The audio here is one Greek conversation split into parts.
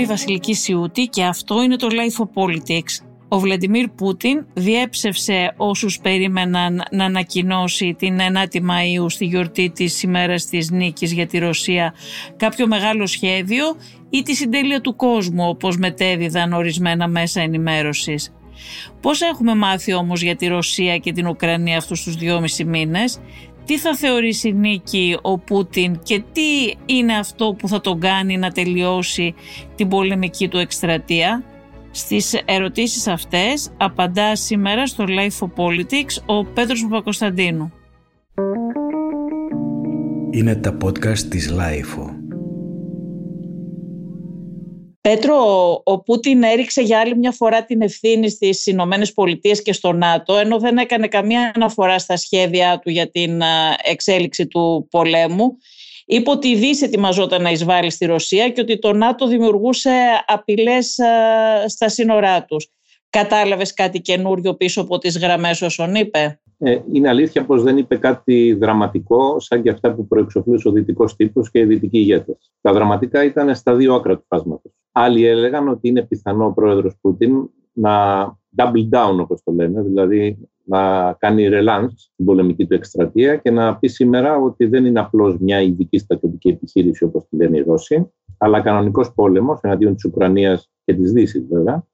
Είμαι η Βασιλική Σιούτη και αυτό είναι το Life of Politics. Ο Βλαντιμίρ Πούτιν διέψευσε όσους περίμεναν να ανακοινώσει την 9η Μαΐου στη γιορτή της ημέρας της νίκης για τη Ρωσία κάποιο μεγάλο σχέδιο ή τη συντέλεια του κόσμου όπως μετέδιδαν ορισμένα μέσα ενημέρωσης. Πώς έχουμε μάθει όμως για τη Ρωσία και την Ουκρανία αυτούς τους δυόμισι μήνες, τι θα θεωρήσει νίκη ο Πούτιν και τι είναι αυτό που θα τον κάνει να τελειώσει την πολεμική του εκστρατεία. Στις ερωτήσεις αυτές απαντά σήμερα στο Life of Politics ο Πέτρος Παπακοσταντίνου. Είναι τα podcast της Life. Πέτρο, ο Πούτιν έριξε για άλλη μια φορά την ευθύνη στις Ηνωμένες Πολιτείες και στο ΝΑΤΟ, ενώ δεν έκανε καμία αναφορά στα σχέδια του για την εξέλιξη του πολέμου. Είπε ότι η Δύση ετοιμαζόταν να εισβάλλει στη Ρωσία και ότι το ΝΑΤΟ δημιουργούσε απειλές στα σύνορά τους. Κατάλαβες κάτι καινούριο πίσω από τις γραμμές όσων είπε; Ε, είναι αλήθεια πως δεν είπε κάτι δραματικό σαν και αυτά που προεξοφλούσε ο δυτικός τύπος και οι δυτικοί ηγέτες. Τα δραματικά ήταν στα δύο άκρα του φάσματος. Άλλοι έλεγαν ότι είναι πιθανό ο πρόεδρος Πούτιν να double down όπως το λένε, δηλαδή να κάνει relance στην πολεμική του εκστρατεία και να πει σήμερα ότι δεν είναι απλώς μια ειδική στρατιωτική επιχείρηση όπως τη λένε οι Ρώσοι, αλλά κανονικός πόλεμος εναντίον της Ουκρανίας και της Δύσης βέβαια, ε,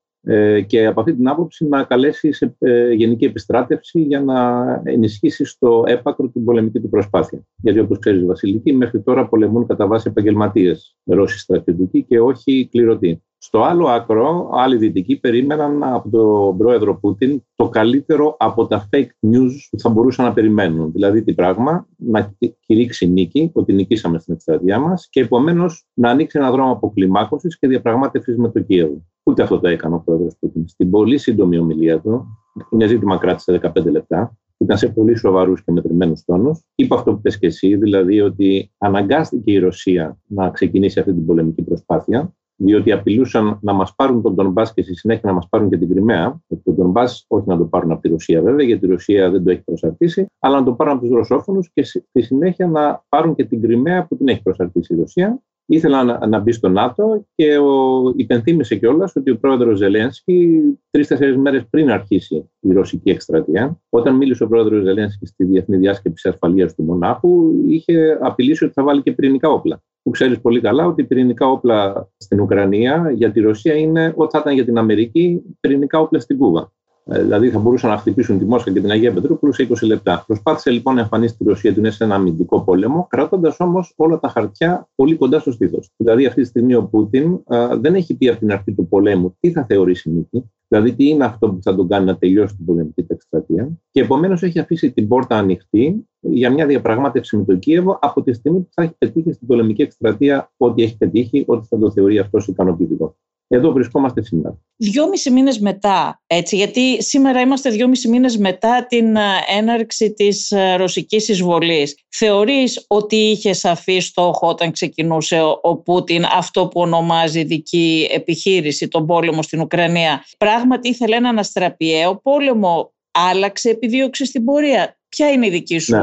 και από αυτή την άποψη να καλέσει σε ε, γενική επιστράτευση για να ενισχύσει στο έπακρο την πολεμική του προσπάθεια. Γιατί όπως ξέρεις, Βασιλική, μέχρι τώρα πολεμούν κατά βάση επαγγελματίες Ρώσοι στρατιωτικοί και όχι κληρωτοί. Στο άλλο άκρο, άλλοι δυτικοί περίμεναν από τον πρόεδρο Πούτιν το καλύτερο από τα fake news που θα μπορούσαν να περιμένουν. Δηλαδή, τι πράγμα, να κηρύξει νίκη, ότι νικήσαμε στην εκστρατεία μας και επομένως να ανοίξει ένα δρόμο αποκλιμάκωσης και διαπραγμάτευσης με το Κίεβο. Ούτε αυτό το έκανε ο πρόεδρος Πούτιν. Στην πολύ σύντομη ομιλία του, είναι ζήτημα κράτησε 15 λεπτά, ήταν σε πολύ σοβαρούς και μετρημένους τόνους. Είπε αυτό που πες και εσύ, δηλαδή ότι αναγκάστηκε η Ρωσία να ξεκινήσει αυτή την πολεμική προσπάθεια διότι απειλούσαν να μας πάρουν τον Ντομπά και στη συνέχεια να μας πάρουν και την Κρυμαία. Τον Ντομπά, όχι να το πάρουν από τη Ρωσία βέβαια, γιατί η Ρωσία δεν το έχει προσαρτήσει, αλλά να το πάρουν από τους Ρωσόφωνους και στη συνέχεια να πάρουν και την Κρυμαία που την έχει προσαρτήσει η Ρωσία. Ήθελα να, να μπει στο ΝΑΤΟ και ο, υπενθύμησε κιόλας ότι ο πρόεδρος Ζελένσκι, τρει-τέσσερι μέρες πριν αρχίσει η ρωσική εκστρατεία, όταν μίλησε ο πρόεδρος Ζελένσκι στη Διεθνή Διάσκεψη Ασφαλείας του Μονάχου, είχε απειλήσει ότι θα βάλει και πυρηνικά όπλα που ξέρεις πολύ καλά ότι πυρηνικά όπλα στην Ουκρανία για τη Ρωσία είναι ό,τι θα ήταν για την Αμερική πυρηνικά όπλα στην Κούβα. Ε, δηλαδή θα μπορούσαν να χτυπήσουν τη Μόσχα και την Αγία Πετρούπολη σε 20 λεπτά. Προσπάθησε λοιπόν να εμφανίσει τη Ρωσία ότι είναι σε ένα αμυντικό πόλεμο, κρατώντα όμως όλα τα χαρτιά πολύ κοντά στο στήθος. Δηλαδή αυτή τη στιγμή ο Πούτιν α, δεν έχει πει από την αρχή του πολέμου τι θα θεωρήσει νίκη, δηλαδή τι είναι αυτό που θα τον κάνει να τελειώσει την πολεμική του εκστρατεία, και επομένως έχει αφήσει την πόρτα ανοιχτή για μια διαπραγμάτευση με το Κίεβο από τη στιγμή που θα έχει πετύχει στην πολεμική εκστρατεία ό,τι έχει πετύχει, ότι θα το θεωρεί αυτός ικανοποιητικό. Εδώ βρισκόμαστε σήμερα. Δυόμιση μήνες μετά, έτσι, γιατί σήμερα είμαστε δυόμιση μήνες μετά την ε, έναρξη της ε, ρωσικής εισβολής. Θεωρείς ότι είχε σαφή στόχο όταν ξεκινούσε ο Πούτιν αυτό που ονομάζει δική επιχείρηση, τον πόλεμο στην Ουκρανία; Πράγματι ήθελε να αναστραπεί. Ε, ο πόλεμο άλλαξε επιδίωξη στην πορεία. Ποια είναι η δική σου ναι.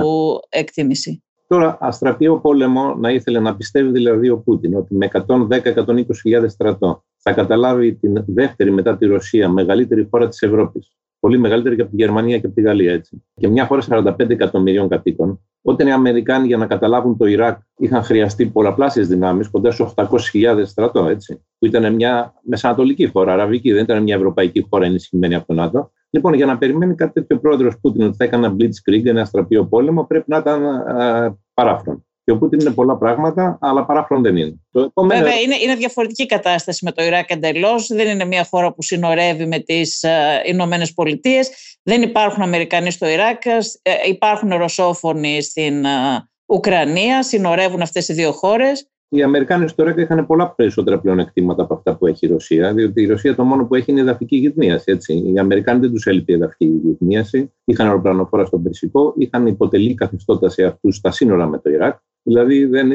εκτίμηση; Τώρα, αστραπείο πόλεμο να ήθελε να πιστεύει δηλαδή ο Πούτιν ότι με 110-120 στρατό θα καταλάβει την δεύτερη μετά τη Ρωσία μεγαλύτερη χώρα της Ευρώπης. Πολύ μεγαλύτερη και από τη Γερμανία και από τη Γαλλία, έτσι. Και μια χώρα 45 εκατομμυρίων κατοίκων. Όταν οι Αμερικάνοι για να καταλάβουν το Ιράκ είχαν χρειαστεί πολλαπλάσιες δυνάμεις, κοντά στους 800.000 στρατό, έτσι. Που ήταν μια μεσανατολική χώρα, αραβική, δεν ήταν μια ευρωπαϊκή χώρα ενισχυμένη από το ΝΑΤΟ. Λοιπόν, για να περιμένει κάτι τέτοιο πρόεδρος Πούτιν ότι θα έκανε blitzkrieg, ένα αστραπείο πόλεμο, πρέπει να ήταν ε, παράφρον. Και ο Πούτιν είναι πολλά πράγματα, αλλά παράφρον δεν είναι. Το επόμενο... Βέβαια, είναι, είναι διαφορετική κατάσταση με το Ιράκ εντελώς. Δεν είναι μια χώρα που συνορεύει με τις uh, Ηνωμένες Πολιτείες. Δεν υπάρχουν Αμερικανοί στο Ιράκ. Uh, υπάρχουν Ρωσόφωνοι στην uh, Ουκρανία. Συνορεύουν αυτές οι δύο χώρες οι Αμερικάνοι στο ΡΕΚ είχαν πολλά περισσότερα πλεονεκτήματα από αυτά που έχει η Ρωσία, διότι η Ρωσία το μόνο που έχει είναι εδαφική γυρνίαση. Έτσι. Οι Αμερικάνοι δεν τους έλειπε η εδαφική γυρνίαση. Είχαν αεροπλανοφόρα στον Περσικό, είχαν υποτελεί καθεστώτα σε αυτούς στα σύνορα με το Ιράκ. Δηλαδή, δεν,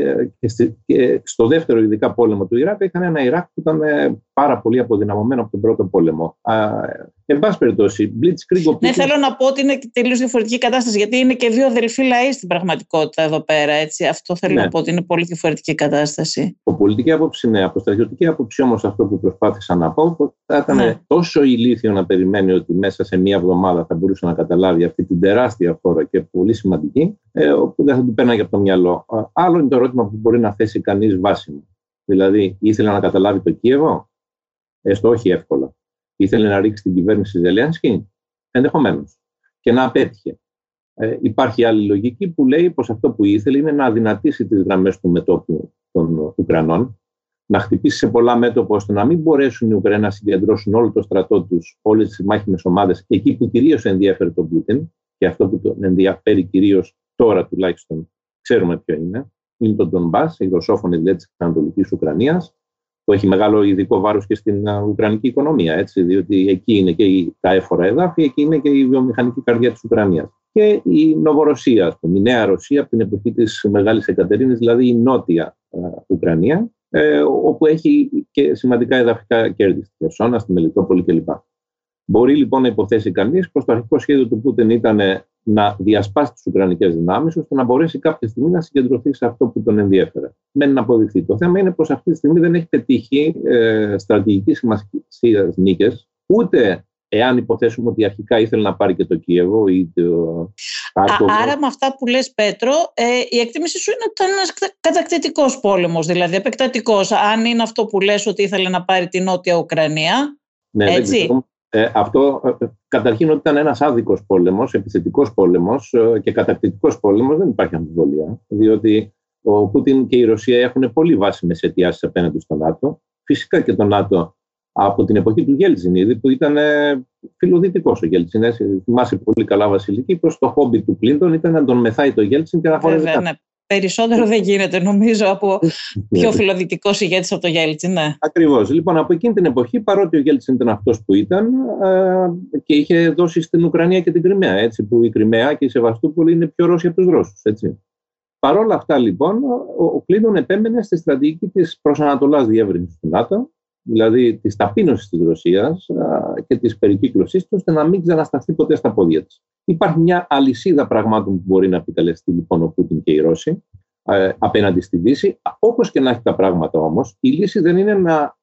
και στο δεύτερο ειδικά πόλεμο του Ιράκ είχαν ένα Ιράκ που ήταν ε, πάρα πολύ αποδυναμωμένο από τον πρώτο πόλεμο. Εν πάση περιπτώσει, Blitzkrieg. Ναι, θέλω να πω ότι είναι τελείως διαφορετική κατάσταση, γιατί είναι και δύο αδελφοί λαοί στην πραγματικότητα εδώ πέρα. Έτσι. Αυτό θέλω ναι. να πω ότι είναι πολύ διαφορετική κατάσταση. Από πολιτική άποψη, ναι. Από στρατιωτική άποψη, όμως, αυτό που προσπάθησα να πω, θα ήταν ναι. τόσο ηλίθιο να περιμένει ότι μέσα σε μία εβδομάδα θα μπορούσε να καταλάβει αυτή την τεράστια χώρα και πολύ σημαντική, ε, που δεν θα του πέρναγε από το μυαλό. Άλλο είναι το ερώτημα που μπορεί να θέσει κανείς βάσιμο. Δηλαδή, ήθελε να καταλάβει το Κίεβο, έστω όχι εύκολα. Ήθελε να ρίξει την κυβέρνηση Ζελένσκι, ενδεχομένως. Και να απέτυχε. Ε, υπάρχει άλλη λογική που λέει πως αυτό που ήθελε είναι να αδυνατήσει τις γραμμές του μετώπου των Ουκρανών, να χτυπήσει σε πολλά μέτωπα ώστε να μην μπορέσουν οι Ουκρανοί να συγκεντρώσουν όλο το στρατό τους, όλες τις μάχημες ομάδες, εκεί που κυρίως ενδιαφέρει τον Πούτιν, και αυτό που τον ενδιαφέρει κυρίως τώρα τουλάχιστον, ξέρουμε ποιο είναι, είναι το Ντομπά, η ρωσόφωνη δηλαδή της Ανατολικής Ουκρανίας, που έχει μεγάλο ειδικό βάρος και στην Ουκρανική οικονομία, έτσι, διότι εκεί είναι και τα έφορα εδάφη, εκεί είναι και η βιομηχανική καρδιά της Ουκρανίας. Και η Νοβορωσία, ας πούμε, η Νέα Ρωσία από την εποχή της Μεγάλης Εκατερίνης, δηλαδή η Νότια Ουκρανία, ε, όπου έχει και σημαντικά εδαφικά κέρδη στη Χερσόνα, στη Μελιτόπολη κλπ. Μπορεί λοιπόν να υποθέσει κανείς πως το αρχικό σχέδιο του Πούτιν ήταν να διασπάσει τις Ουκρανικές δυνάμεις, ώστε να μπορέσει κάποια στιγμή να συγκεντρωθεί σε αυτό που τον ενδιέφερε. Μένει να αποδειχθεί. Το θέμα είναι πως αυτή τη στιγμή δεν έχει πετύχει ε, στρατηγική σημασία νίκες, ούτε εάν υποθέσουμε ότι αρχικά ήθελε να πάρει και το Κίεβο ή το Άρα με αυτά που λες Πέτρο, ε, η εκτίμηση σου είναι ότι ήταν ένας κατακτητικός πόλεμος, δηλαδή επεκτατικός. Αν είναι αυτό που λες ότι ήθελε να πάρει την Νότια Ουκρανία, ναι, έτσι. Ε, αυτό ε, καταρχήν ότι ήταν ένας άδικος πόλεμος, επιθετικός πόλεμος ε, και κατακτητικός πόλεμος δεν υπάρχει αμφιβολία, διότι ο Πούτιν και η Ρωσία έχουν πολύ βάσιμες αιτιάσεις απέναντι στο ΝΑΤΟ. Φυσικά και το ΝΑΤΟ από την εποχή του Γέλτζιν ήδη, που ήταν φιλοδυτικός ο Γέλτζιν. Θυμάσαι πολύ καλά, Βασιλική, πω το χόμπι του Κλίντον ήταν να τον μεθάει το Γέλτζιν και να χωρίζει. Βέβαια, ναι. Περισσότερο δεν γίνεται, νομίζω, από ναι. πιο φιλοδυτικό ηγέτη από το Γέλτσιν. Ναι. Ακριβώς. Λοιπόν, από εκείνη την εποχή, παρότι ο Γέλτσιν ήταν αυτός που ήταν και είχε δώσει στην Ουκρανία και την Κρυμαία, έτσι, που η Κρυμαία και η Σεβαστούπολη είναι πιο Ρώσοι από τους Ρώσους. Παρ' όλα αυτά, λοιπόν, ο Κλίντον επέμενε στη στρατηγική της προσανατολά διεύρυνσης του ΝΑΤΟ δηλαδή της ταπείνωσης της Ρωσίας και της περικύκλωσής του, ώστε να μην ξανασταθεί ποτέ στα πόδια της. Υπάρχει μια αλυσίδα πραγμάτων που μπορεί να επιτελεστεί λοιπόν ο Πούτιν και οι Ρώσοι απέναντι στη Δύση. Όπως και να έχει τα πράγματα όμως, η λύση δεν είναι να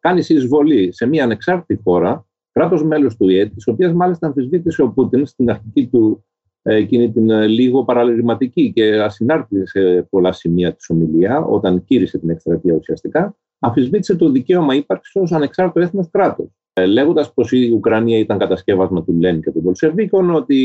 κάνει εισβολή σε μια ανεξάρτητη χώρα, κράτος μέλος του ΙΕ, της οποίας μάλιστα αμφισβήτησε ο Πούτιν στην αρχική του εκείνη την λίγο παραλυρηματική και ασυνάρτητη σε πολλά σημεία της ομιλία, όταν κήρυσε την εκστρατεία ουσιαστικά, αμφισβήτησε το δικαίωμα ύπαρξης ως ανεξάρτητο έθνος κράτο. Ε, Λέγοντας πως η Ουκρανία ήταν κατασκεύασμα του Λένιν και των Πολσεβίκων, ότι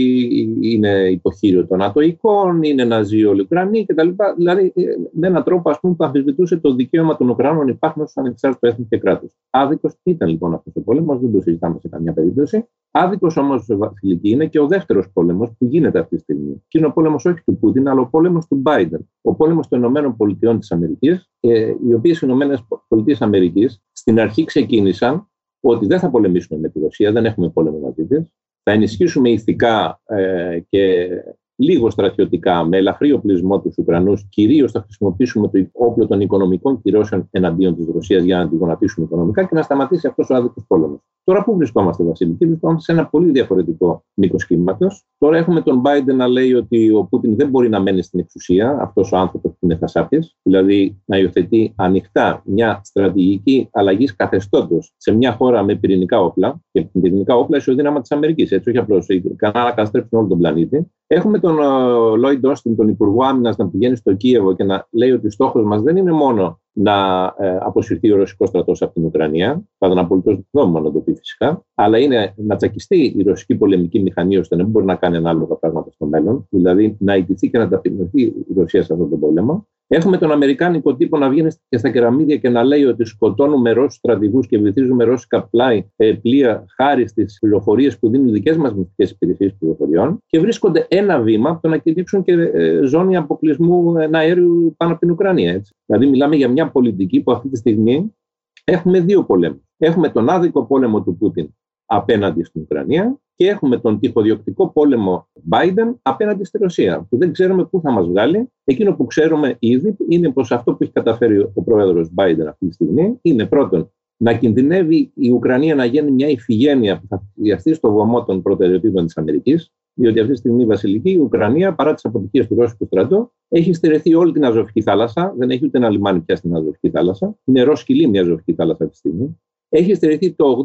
είναι υποχείριο των Ατοικών, είναι ναζί όλοι οι Ουκρανοί κτλ. Δηλαδή, ε, με έναν τρόπο ας πούμε, που αμφισβητούσε το δικαίωμα των Ουκρανών υπάρχουν ω ανεξάρτητο έθνο και κράτος. Άδικος ήταν λοιπόν αυτός ο πόλεμος, δεν το συζητάμε σε καμιά περίπτωση. Άδικος όμως, Βασιλική, είναι και ο δεύτερος πόλεμος που γίνεται αυτή τη στιγμή. Και είναι ο πόλεμος όχι του Πούτιν, αλλά ο πόλεμος του Biden. Ο πόλεμος των Ηνωμένων Πολιτειών της Αμερικής, ε, οι οποίες οι Ηνωμένες Πολιτείες Αμερικής στην αρχή ξεκίνησαν ότι δεν θα πολεμήσουμε με τη Ρωσία, δεν έχουμε πόλεμο μαζί τη. Θα ενισχύσουμε ηθικά ε, και λίγο στρατιωτικά, με ελαφρύ οπλισμό τους Ουκρανούς, κυρίως θα χρησιμοποιήσουμε το όπλο των οικονομικών κυρώσεων εναντίον της Ρωσίας για να τη γονατίσουμε οικονομικά και να σταματήσει αυτός ο άδικος πόλεμος. Τώρα πού βρισκόμαστε, Βασιλική, βρισκόμαστε σε ένα πολύ διαφορετικό μήκος κύματο. Τώρα έχουμε τον Biden να λέει ότι ο Πούτιν δεν μπορεί να μένει στην εξουσία, αυτός ο άνθρωπος που είναι χασάπη, δηλαδή να υιοθετεί ανοιχτά μια στρατηγική αλλαγής καθεστώτος σε μια χώρα με πυρηνικά όπλα, και πυρηνικά όπλα ισοδύναμα της Αμερικής, έτσι, όχι απλώς κανένα να καταστρέψουν όλο τον πλανήτη. Έχουμε τον Λόιντ Όστιν, τον Υπουργό Άμυνας, να πηγαίνει στο Κίεβο και να λέει ότι ο στόχος μας δεν είναι μόνο να ε, αποσυρθεί ο ρωσικός στρατός από την Ουκρανία. Θα ήταν απολύτως νόμιμο να το πει φυσικά. Αλλά είναι να τσακιστεί η ρωσική πολεμική μηχανή ώστε να μην μπορεί να κάνει ανάλογα πράγματα στο μέλλον. Δηλαδή να ιτηθεί και να ταπεινωθεί η Ρωσία σε αυτόν τον πόλεμο. Έχουμε τον Αμερικάνικο τύπο να βγαίνει και στα κεραμίδια και να λέει ότι σκοτώνουμε Ρώσους στρατηγούς και βυθίζουμε ρώσικα πλάι, ε, πλοία χάρη στις πληροφορίες που δίνουν οι δικές μας μυστικές υπηρεσίες πληροφοριών και βρίσκονται ένα βήμα από το να κηρύξουν και ε, ζώνη αποκλεισμού αέριου πάνω από την Ουκρανία. Έτσι. Δηλαδή, μιλάμε για μια πολιτική που αυτή τη στιγμή έχουμε δύο πολέμους. Έχουμε τον άδικο πόλεμο του Πούτιν απέναντι στην Ουκρανία και έχουμε τον τυχοδιοκτικό πόλεμο Biden απέναντι στη Ρωσία, που δεν ξέρουμε πού θα μας βγάλει. Εκείνο που ξέρουμε ήδη είναι πως αυτό που έχει καταφέρει ο πρόεδρος Biden αυτή τη στιγμή είναι πρώτον να κινδυνεύει η Ουκρανία να γίνει μια ηφηγένεια που θα διαστεί στο βωμό των προτεραιοτήτων της Αμερικής, διότι αυτή τη στιγμή η Βασιλική, η Ουκρανία, παρά τις αποτυχίες του Ρώσικου στρατού, έχει στερεθεί όλη την Αζωφική θάλασσα, δεν έχει ούτε ένα λιμάνι πια στην Αζωφική θάλασσα. Είναι νερό σκυλή μια Αζωφική θάλασσα αυτή τη στιγμή. Έχει στερεθεί το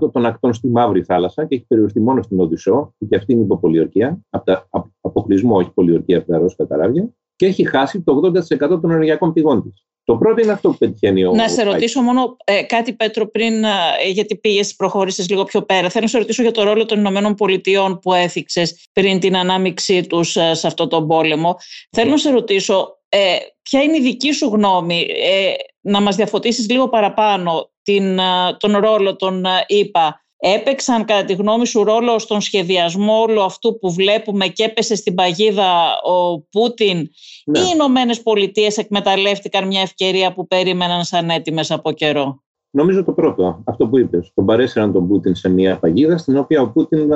80% των ακτών στη Μαύρη Θάλασσα και έχει περιοριστεί μόνο στην Οδυσσό, που και αυτή είναι υποπολιορκία, από τα αποκλεισμό, όχι πολιορκία από τα Ρώσικα καράβια, και έχει χάσει το 80% των ενεργειακών πηγών της. Το πρώτο είναι αυτό που πετυχαίνει ο. Να σε ρωτήσω μόνο ε, κάτι, Πέτρο, πριν, ε, γιατί πήγες, προχώρησες λίγο πιο πέρα. Θέλω να σε ρωτήσω για το ρόλο των Ηνωμένων Πολιτειών που έθιξες πριν την ανάμειξή τους ε, σε αυτό τον πόλεμο. Θέλω να σε ρωτήσω, ε, ποια είναι η δική σου γνώμη, ε, να μας διαφωτίσεις λίγο παραπάνω την, τον ρόλο των ΗΠΑ έπαιξαν κατά τη γνώμη σου ρόλο στον σχεδιασμό όλου αυτού που βλέπουμε και έπεσε στην παγίδα ο Πούτιν ναι. ή οι Ηνωμένες Πολιτείες εκμεταλλεύτηκαν μια ευκαιρία που περίμεναν σαν έτοιμες από καιρό; Νομίζω το πρώτο, αυτό που είπες. Τον παρέσυραν τον Πούτιν σε μια παγίδα στην οποία ο Πούτιν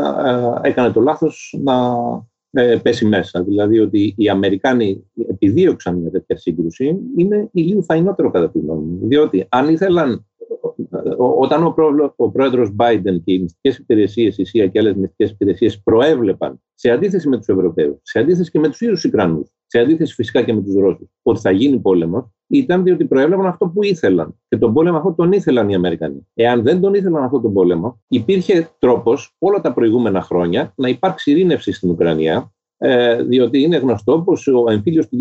έκανε το λάθος να ε, πέσει μέσα. Δηλαδή ότι οι Αμερικάνοι επιδίωξαν μια τέτοια σύγκρουση είναι ηλίου φαϊνότερο κατά τη γνώμη μου. Διότι αν ήθελαν όταν ο, ο πρόεδρος Biden και οι μυστικές υπηρεσίες, η ΣΥΑ και άλλες μυστικές υπηρεσίες προέβλεπαν σε αντίθεση με τους Ευρωπαίους, σε αντίθεση και με τους ίδιους Ουκρανούς, σε αντίθεση φυσικά και με τους Ρώσους, ότι θα γίνει πόλεμος, ήταν διότι προέβλεπαν αυτό που ήθελαν. Και τον πόλεμο αυτό τον ήθελαν οι Αμερικανοί. Εάν δεν τον ήθελαν αυτό τον πόλεμο, υπήρχε τρόπος όλα τα προηγούμενα χρόνια να υπάρξει ειρήνευση στην Ουκρανία, ε, διότι είναι γνωστό πως ο εμφύλιος του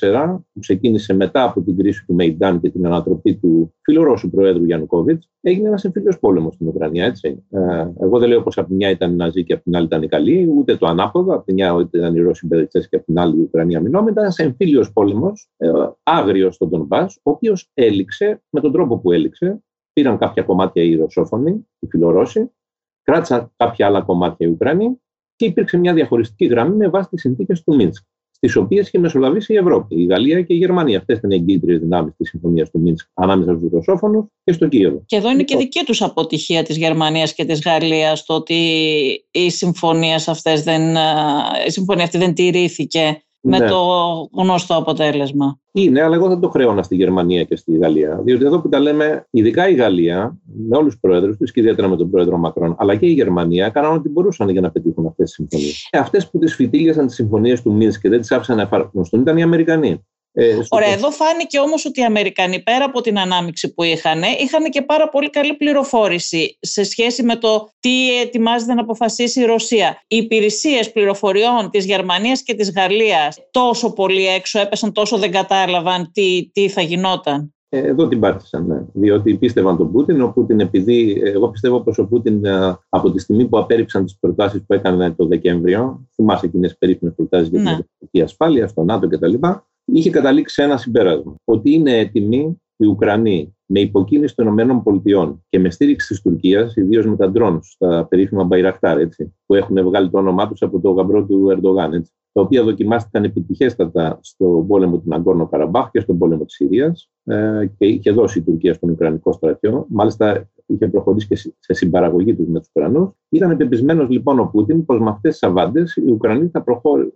2014, που ξεκίνησε μετά από την κρίση του Μεϊντάν και την ανατροπή του φιλορώσου Προέδρου Γιαννουκόβιτ, έγινε ένας εμφύλιος πόλεμος στην Ουκρανία. Έτσι. Ε, εγώ δεν λέω πως από τη μια ήταν οι Ναζί και από την άλλη ήταν οι Καλοί, ούτε το ανάποδο. Από τη μια ήταν οι Ρώσοι μπεδετσέ και από την άλλη η Ουκρανία μηνόμη. Ήταν ένας εμφύλιος πόλεμος, ε, άγριο στον Ντομπά, ο οποίος έληξε με τον τρόπο που έληξε. Πήραν κάποια κομμάτια οι Ρωσόφωνοι, οι Φιλορώσοι, κράτησαν κάποια άλλα κομμάτια οι Ουκρανοί και υπήρξε μια διαχωριστική γραμμή με βάση τις συνθήκες του Μίνσκ, στις οποίες είχε μεσολαβήσει η Ευρώπη, η Γαλλία και η Γερμανία. Αυτές ήταν οι εγκύτριες δυνάμεις της συμφωνίας του Μίνσκ ανάμεσα στους Ρωσόφωνους και στο Κίεβο. Και εδώ είναι και λοιπόν. δική τους αποτυχία της Γερμανίας και της Γαλλίας το ότι οι συμφωνίε αυτές δεν, η συμφωνία αυτή δεν τηρήθηκε με ναι. το γνωστό αποτέλεσμα. Είναι, αλλά εγώ δεν το χρέωνα στη Γερμανία και στη Γαλλία. Διότι εδώ που τα λέμε, ειδικά η Γαλλία, με όλους τους πρόεδρους του και ιδιαίτερα με τον πρόεδρο Μακρόν, αλλά και η Γερμανία, έκαναν ό,τι μπορούσαν για να πετύχουν αυτές τις συμφωνίες. Ε, αυτές που τις φυτίλιασαν τις συμφωνίες του Μίνσκ και δεν τις άφησαν να εφαρμοστούν ήταν οι Αμερικανοί. Ε, Ωραία, εδώ φάνηκε όμως ότι οι Αμερικανοί πέρα από την ανάμειξη που είχαν, είχαν και πάρα πολύ καλή πληροφόρηση σε σχέση με το τι ετοιμάζεται να αποφασίσει η Ρωσία. Οι υπηρεσίες πληροφοριών της Γερμανίας και της Γαλλίας τόσο πολύ έξω έπεσαν, τόσο δεν κατάλαβαν τι, τι θα γινόταν. Ε, εδώ την πάτησαν, ναι. Διότι πίστευαν τον Πούτιν. Ο Πούτιν, επειδή εγώ πιστεύω πως ο Πούτιν ε, από τη στιγμή που απέρριψαν τις προτάσεις που έκανε το Δεκέμβριο, θυμάσαι εκείνες περίφημες προτάσεις για την ναι. ασφάλεια, στο ΝΑΤΟ κτλ είχε καταλήξει σε ένα συμπέρασμα. Ότι είναι έτοιμοι οι Ουκρανοί με υποκίνηση των ΗΠΑ και με στήριξη της Τουρκίας, ιδίως με τα ντρόν, στα περίφημα Μπαϊρακτάρ, έτσι, που έχουν βγάλει το όνομά τους από το γαμπρό του Ερντογάν, έτσι, τα οποία δοκιμάστηκαν επιτυχέστατα στον πόλεμο του Ναγκόρνο Καραμπάχ και στον πόλεμο της Συρίας ε, και είχε δώσει η Τουρκία στον Ουκρανικό στρατιό. Μάλιστα, είχε προχωρήσει και σε συμπαραγωγή τους με τους Ουκρανούς. Ήταν πεπισμένος λοιπόν ο Πούτιν πως με αυτές τις αβάντε οι Ουκρανοί θα,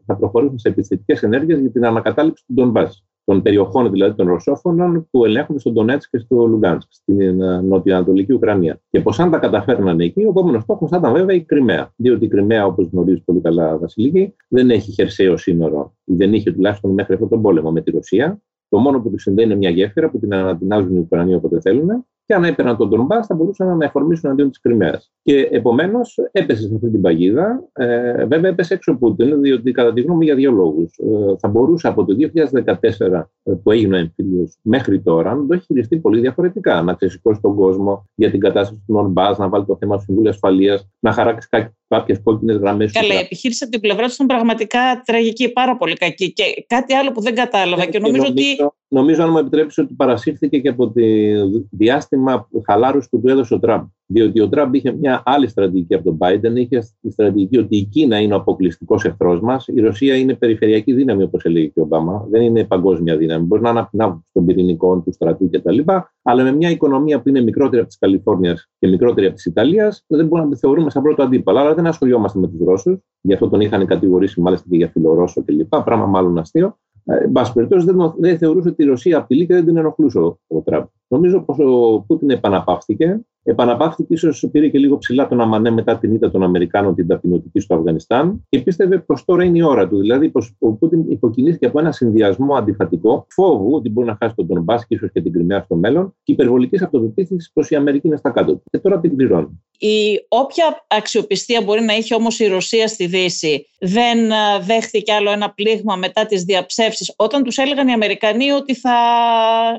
θα προχωρήσουν σε επιθετικές ενέργειες για την ανακατάληψη του Ντομπά. Των περιοχών δηλαδή των Ρωσόφωνων που ελέγχουν στον Ντονέτ και στο Λουγκάνσκ, στην ε, νοτιοανατολική Ουκρανία. Και πως αν τα καταφέρναν εκεί, ο επόμενος στόχος θα ήταν βέβαια η Κρυμαία. Διότι η Κρυμαία, όπως γνωρίζει πολύ καλά, Βασιλική, δεν έχει χερσαίο σύνορο, δεν είχε τουλάχιστον μέχρι αυτόν τον πόλεμο με τη Ρωσία. Το μόνο που του συνδέει είναι μια γέφυρα που την ανατινάζουν οι Ουκρανοί όποτε θέλουν και αν έπαιρναν τον Ντομπά θα μπορούσαν να εφορμήσουν αντίον της Κρυμαίας. Και επομένως έπεσε σε αυτή την παγίδα. Ε, βέβαια έπεσε έξω ο Πούτιν, διότι κατά τη γνώμη για δύο λόγους. Ε, θα μπορούσε από το 2014 ε, που έγινε ο εμφύλιος μέχρι τώρα να το έχει χειριστεί πολύ διαφορετικά. Να ξεσηκώσει τον κόσμο για την κατάσταση του Ντομπά, να βάλει το θέμα του Συμβούλου Ασφαλείας, να χαράξει κάποιες κόκκινες γραμμές. Καλά, η επιχείρηση από την πλευρά τους ήταν πραγματικά τραγική, πάρα πολύ κακή. Και κάτι άλλο που δεν κατάλαβα και, και νομίζω, νομίζω ότι. Νομίζω, αν μου επιτρέψει, ότι παρασύρθηκε και από τη διάστημα χαλάρωση που του έδωσε ο Τραμπ. Διότι ο Τραμπ είχε μια άλλη στρατηγική από τον Biden. Είχε τη στρατηγική ότι η Κίνα είναι ο αποκλειστικός εχθρός μας. Η Ρωσία είναι περιφερειακή δύναμη, όπως έλεγε και ο Ομπάμα. Δεν είναι παγκόσμια δύναμη. Μπορεί να είναι από την άποψη των πυρηνικών, του στρατού κτλ. Αλλά με μια οικονομία που είναι μικρότερη από τη Καλιφόρνιας και μικρότερη από τη Ιταλίας, δεν μπορούμε να τη θεωρούμε σαν πρώτο αντίπαλο. Αλλά δεν ασχολιόμαστε με τους Ρώσους. Γι' αυτό τον είχαν κατηγορήσει μάλιστα και για φιλορώσο κλπ. Πράγμα μάλλον αστείο. Ε, εν πάση περιπτώσει, δεν, δεν θεωρούσε ότι η Ρωσία απειλή και δεν την ενοχλούσε ο, ο Τραμπ. Νομίζω πως ο Πούτιν επαναπαύθηκε. Επαναπαύθηκε, ίσως πήρε και λίγο ψηλά τον Αμανέ μετά την ήττα των Αμερικάνων την ταπεινωτική στο Αφγανιστάν και πίστευε πως τώρα είναι η ώρα του. Δηλαδή, πως ο Πούτιν υποκινήθηκε από ένα συνδυασμό αντιφατικό φόβου ότι μπορεί να χάσει τον Ντομπά και ίσως και την Κρυμαία στο μέλλον και υπερβολικής αυτοπεποίθησης πως η Αμερική είναι στα κάτω. Και τώρα την πληρώνει. Η όποια αξιοπιστία μπορεί να έχει όμως η Ρωσία στη Δύση δεν ε, δέχθηκε άλλο ένα πλήγμα μετά τις διαψεύσεις, όταν τους έλεγαν οι Αμερικανοί ότι θα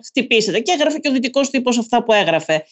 χτυπήσετε. Και έγραφε και ο δυτικός τύπος αυτά που εγραφε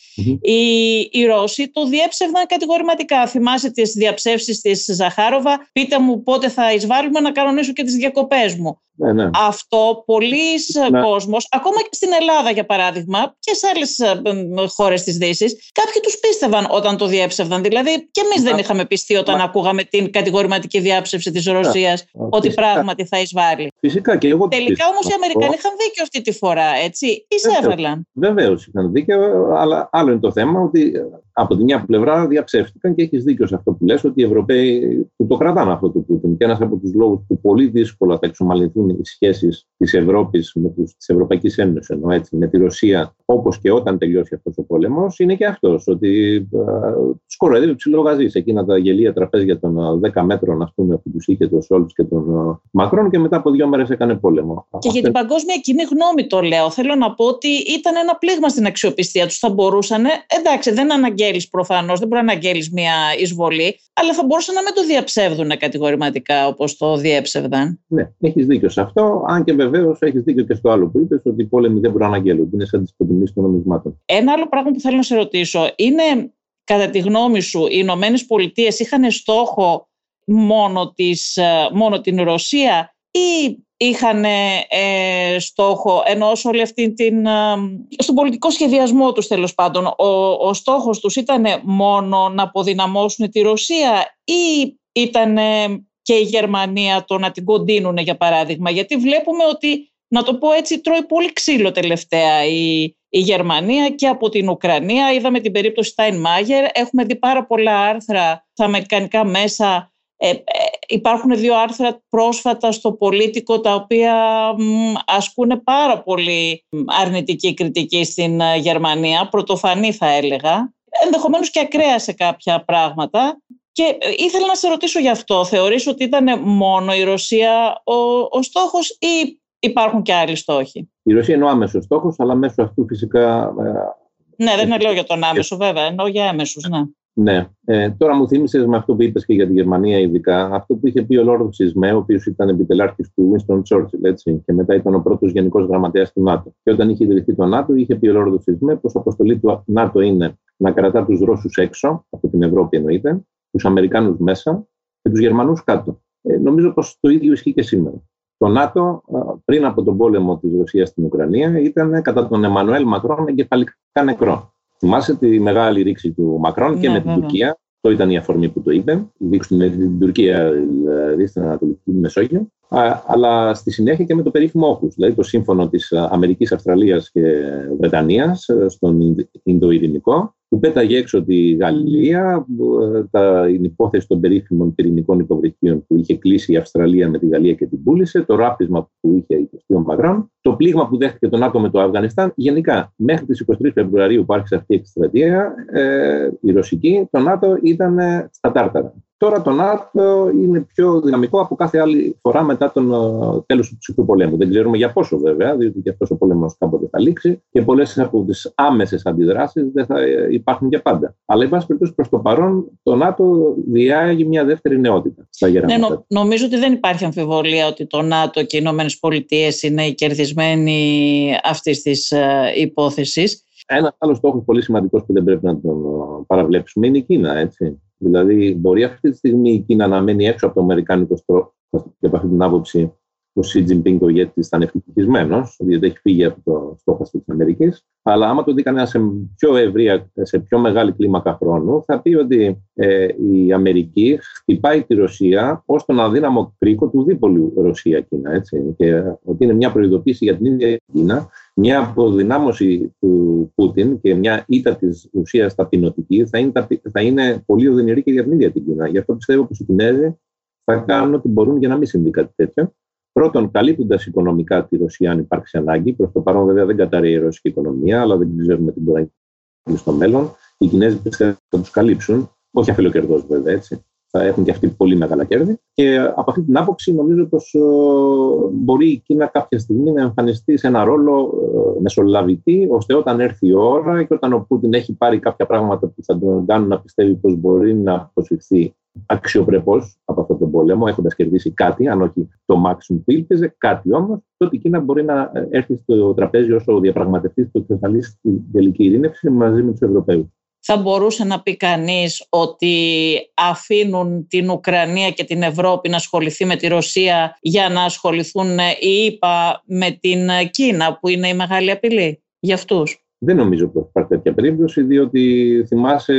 Οι, οι Ρώσοι το διέψευδαν κατηγορηματικά. Θυμάσαι τις διαψεύσεις της Ζαχάροβα; Πείτε μου πότε θα εισβάλλουμε να κανονίσω και τις διακοπές μου. Ναι, ναι. Αυτό πολλοίς ναι. κόσμος, ακόμα και στην Ελλάδα για παράδειγμα και σε άλλες ε, χώρες της Δύσης, κάποιοι τους πίστευαν όταν το διέψευδαν. Δηλαδή και εμείς δεν είχαμε πιστεί όταν ακούγαμε την κατηγορηματική διάψευση της Ρωσίας ότι πράγματι θα εισβάλλει. Φυσικά και εγώ Τελικά όμως οι Αμερικανοί είχαν δίκιο αυτή τη φορά, έτσι. Εισέβαλαν. Βεβαίως είχαν δίκιο, αλλά άλλο είναι το θέμα ότι από τη μια πλευρά διαψεύτηκαν και έχεις δίκιο σε αυτό που λες ότι οι Ευρωπαίοι που το κρατάνε αυτό το Πούτιν. Και ένας από τους λόγους που πολύ δύσκολα θα εξομαλυνθούν οι σχέσεις της Ευρώπης με της Ευρωπαϊκής Ένωσης, ενώ έτσι, με τη Ρωσία, όπως και όταν τελειώσει αυτός ο πόλεμος, είναι και αυτός. Ότι του κοροϊδεύει ψηλό γαζί. Εκείνα τα γελία τραπέζια των 10 μέτρων, ας πούμε, που τους είχε το Σόλτς και τον Μακρόν και μετά από δύο μέρες έκανε πόλεμο. Και για την παγκόσμια κοινή γνώμη το λέω. Θέλω να πω ότι ήταν ένα πλήγμα στην αξιοπιστία τους. Θα μπορούσαν, εντάξει, δεν αναγγέλεις προφανώς, δεν μπορεί να αναγγέλεις μια εισβολή, αλλά θα μπορούσαν να μην το διαψεύδουν κατηγορηματικά όπως το διέψευδαν. Ναι, έχεις δίκιο σε αυτό. Αν και βεβαίως έχεις δίκιο και στο άλλο που είπες, ότι οι πόλεμοι δεν μπορούν να αναγγέλονται. Είναι σαν τις υποτιμήσεις των νομισμάτων. Ένα άλλο πράγμα που θέλω να σε ρωτήσω είναι, κατά τη γνώμη σου, οι Ηνωμένες Πολιτείες είχαν στόχο μόνο, της, ε, μόνο την Ρωσία ή είχαν ε, στόχο, ενώ όλη αυτή την, ε, στον πολιτικό σχεδιασμό τους τέλος πάντων, ο, ο στόχος τους ήταν μόνο να αποδυναμώσουν τη Ρωσία ή ήταν και η Γερμανία το να την κοντίνουν για παράδειγμα, γιατί βλέπουμε ότι, να το πω έτσι, τρώει πολύ ξύλο τελευταία η, η Γερμανία και από την Ουκρανία. Είδαμε την περίπτωση Στάιν-Μάγερ, έχουμε δει πάρα πολλά άρθρα στα αμερικανικά μέσα ε, ε, υπάρχουν δύο άρθρα πρόσφατα στο Πολίτικο τα οποία ασκούν πάρα πολύ αρνητική κριτική στην ε, Γερμανία, πρωτοφανή θα έλεγα, ενδεχομένως και ακραία σε κάποια πράγματα. Και ήθελα να σε ρωτήσω γι' αυτό. Θεωρείς ότι ήταν μόνο η Ρωσία ο, ο στόχος ή υπάρχουν και άλλοι στόχοι; Η Ρωσία είναι ο άμεσος στόχος, αλλά μέσω αυτού φυσικά... Ναι, δεν λέω για τον άμεσο βέβαια, εννοώ για έμεσους, ναι. Ναι. Ε, τώρα μου θύμισες με αυτό που είπες και για τη Γερμανία, ειδικά αυτό που είχε πει ο Λόρδος Σισμέ, ο οποίος ήταν επιτελάρχης του Winston Churchill, έτσι, και μετά ήταν ο πρώτος γενικός γραμματέας του ΝΑΤΟ. Και όταν είχε ιδρυθεί το ΝΑΤΟ, είχε πει ο Λόρδος Σισμέ πως αποστολή του ΝΑΤΟ είναι να κρατά τους Ρώσους έξω, από την Ευρώπη εννοείται, τους Αμερικάνους μέσα και τους Γερμανούς κάτω. Ε, νομίζω πως το ίδιο ισχύει και σήμερα. Το ΝΑΤΟ πριν από τον πόλεμο της Ρωσίας στην Ουκρανία ήταν κατά τον Εμμανουέλ Μακρόν εγκεφαλικά νεκρό. Θυμάσαι τη μεγάλη ρήξη του Μακρόν και ναι, με την Τουρκία. Αυτό ήταν η αφορμή που το είπε. Δείξουν την Τουρκία δηλαδή στην Ανατολική Μεσόγειο. Αλλά στη συνέχεια και με το περίφημο όχου, δηλαδή το σύμφωνο της Αμερικής, Αυστραλίας και Βρετανίας ε, στον Ινδοειρηνικό, που πέταγε έξω τη Γαλλία, ε, τα, την υπόθεση των περίφημων πυρηνικών υποβρυχίων που είχε κλείσει η Αυστραλία με τη Γαλλία και την πούλησε, το ράπισμα που είχε υποστεί ο Μαγκρόν, το πλήγμα που δέχτηκε τον άτομο με το Αφγανιστάν. Γενικά, μέχρι τις 23 Φεβρουαρίου που άρχισε αυτή η εκστρατεία, ε, η ρωσική, το ΝΑΤΟ ήταν στα τάρταρα. Τώρα το ΝΑΤΟ είναι πιο δυναμικό από κάθε άλλη φορά μετά τον ε, τέλος του ψυχρού πολέμου. Δεν ξέρουμε για πόσο βέβαια, διότι και αυτός ο πόλεμος κάποτε θα λήξει και πολλές από τις άμεσες αντιδράσεις δεν θα ε, υπάρχουν για πάντα. Αλλά, εν πάση περιπτώσει, προς το παρόν, το ΝΑΤΟ διάγει μια δεύτερη νεότητα στα γεράματα. Ναι, νο, νομίζω ότι δεν υπάρχει αμφιβολία ότι το ΝΑΤΟ και οι Ηνωμένες Πολιτείες είναι οι κερδισμένοι αυτής της ε, υπόθεσης. Ένας άλλος στόχος πολύ σημαντικός που δεν πρέπει να τον παραβλέψουμε είναι η Κίνα. Έτσι. Δηλαδή, μπορεί αυτή τη στιγμή η Κίνα να μένει έξω από το Αμερικάνικο στρώμα και από αυτή την άποψη ο Σι Τζιμπίνγκ ο ηγέτης ήταν ευτυχισμένος, διότι έχει φύγει από το στόχαστρο της Αμερικής. Αλλά άμα το δει κανένα σε πιο ευρία, σε πιο μεγάλη κλίμακα χρόνου, θα πει ότι ε, η Αμερική χτυπάει τη Ρωσία ως τον αδύναμο κρίκο του δίπολου Ρωσία-Κίνα. Και ότι είναι μια προειδοποίηση για την ίδια Κίνα, μια αποδυνάμωση του Πούτιν και μια ήττα της Ρωσίας ταπεινωτική θα είναι, θα είναι πολύ οδυνηρή και για την ίδια την Κίνα. Γι' αυτό πιστεύω πως οι Κινέζοι θα κάνουν ό,τι μπορούν για να μην συμβεί κάτι τέτοιο Πρώτον, καλύπτοντας οικονομικά τη Ρωσία, αν υπάρξει ανάγκη. Προς το παρόν, βέβαια, δεν καταραίει η ρωσική οικονομία, αλλά δεν ξέρουμε τι μπορεί να γίνει στο μέλλον. Οι Κινέζοι πιστεύουν θα τους καλύψουν, όχι αφιλοκερδό βέβαια, έτσι θα έχουν και αυτοί πολύ μεγάλα κέρδη. Και από αυτή την άποψη νομίζω πως ε, μπορεί η Κίνα κάποια στιγμή να εμφανιστεί σε ένα ρόλο ε, μεσολαβητή, ώστε όταν έρθει η ώρα και όταν ο Πούτιν έχει πάρει κάποια πράγματα που θα τον κάνουν να πιστεύει πως μπορεί να αποσυρθεί αξιοπρεπώς από αυτόν τον πόλεμο, έχοντας κερδίσει κάτι, αν όχι το maximum που ήλπιζε, κάτι όμως, τότε η Κίνα μπορεί να έρθει στο τραπέζι όσο διαπραγματευτής του εξασφαλίσει την τελική ειρήνευση μαζί με τους Ευρωπαίους θα μπορούσε να πει κανείς ότι αφήνουν την Ουκρανία και την Ευρώπη να ασχοληθεί με τη Ρωσία για να ασχοληθούν οι ΗΠΑ με την Κίνα που είναι η μεγάλη απειλή για αυτούς; Δεν νομίζω πως υπάρχει τέτοια περίπτωση, διότι θυμάσαι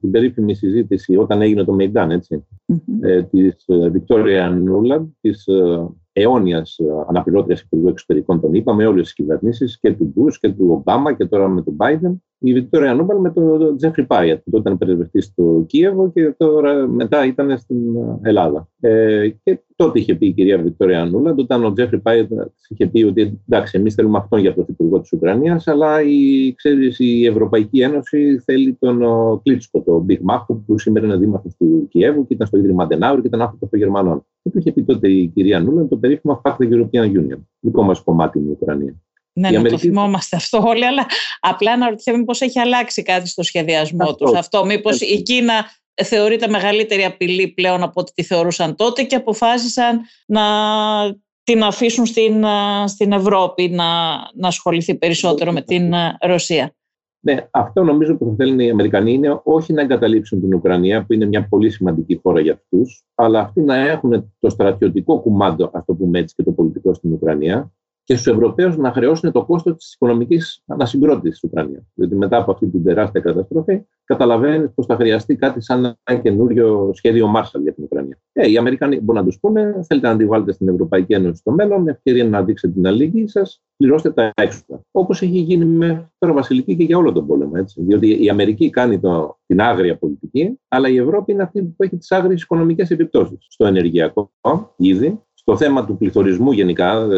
την περίφημη συζήτηση όταν έγινε το Μεϊντάν, έτσι, mm-hmm. ε, της Βικτόρια Νούλαντ, της ε, αιώνιας ε, αναπληρώτριας Υπουργού Εξωτερικών των ΗΠΑ με όλες τις κυβερνήσεις και του Μπούς και του Ομπάμα και τώρα με τον Biden η Βικτόρια Νούλαντ με τον Τζέφρι Πάιατ, που τότε ήταν πρεσβευτής στο Κίεβο και τώρα μετά ήταν στην Ελλάδα. Ε, και τότε είχε πει η κυρία Βικτόρια Νούλαντ, όταν ο Τζέφρι Πάιατ είχε πει ότι εντάξει, εμείς θέλουμε αυτόν για πρωθυπουργό της Ουκρανίας, αλλά η, ξέρεις, η Ευρωπαϊκή Ένωση θέλει τον Κλίτσκο, τον Μπιχ Μάχου, που σήμερα είναι δήμαρχος του Κιέβου και ήταν στο Ίδρυμα Ντενάουρ και ήταν άνθρωπος των Γερμανών. Και του είχε πει τότε η κυρία Νούλαντ το περίφημο Fact the European Union, δικό μας κομμάτι είναι η Ουκρανία. Ναι, ναι, το θυμόμαστε αυτό όλοι, αλλά απλά να ρωτηθούμε πώς έχει αλλάξει κάτι στο σχεδιασμό αυτό. τους. Αυτό μήπως η Κίνα θεωρείται μεγαλύτερη απειλή πλέον από ό,τι τη θεωρούσαν τότε και αποφάσισαν να την αφήσουν στην, στην Ευρώπη να, να ασχοληθεί περισσότερο με την Ρωσία. Ναι, αυτό νομίζω που θα θέλουν οι Αμερικανοί είναι όχι να εγκαταλείψουν την Ουκρανία, που είναι μια πολύ σημαντική χώρα για αυτούς, αλλά αυτοί να έχουν το στρατιωτικό κουμάντο, ας το πούμε έτσι, και το πολιτικό στην Ουκρανία, και στους Ευρωπαίους να χρεώσουν το κόστος της οικονομικής ανασυγκρότησης της Ουκρανίας. Διότι μετά από αυτή την τεράστια καταστροφή, καταλαβαίνεις πως θα χρειαστεί κάτι σαν ένα καινούριο σχέδιο Μάρσαλ για την Ουκρανία. Ε, οι Αμερικανοί μπορούν να τους πούνε: Θέλετε να αντιβάλλετε στην Ευρωπαϊκή Ένωση στο μέλλον, ευκαιρία να δείξετε την αλληλεγγύη σας, πληρώστε τα έξοδα. Όπως έχει γίνει με τώρα Βασιλική και για όλο τον πόλεμο. Έτσι. Διότι η Αμερική κάνει το, την άγρια πολιτική, αλλά η Ευρώπη είναι αυτή που έχει τις άγριες οικονομικές επιπτώσεις. Στο ενεργειακό ήδη, στο θέμα του πληθωρισμού γενικά,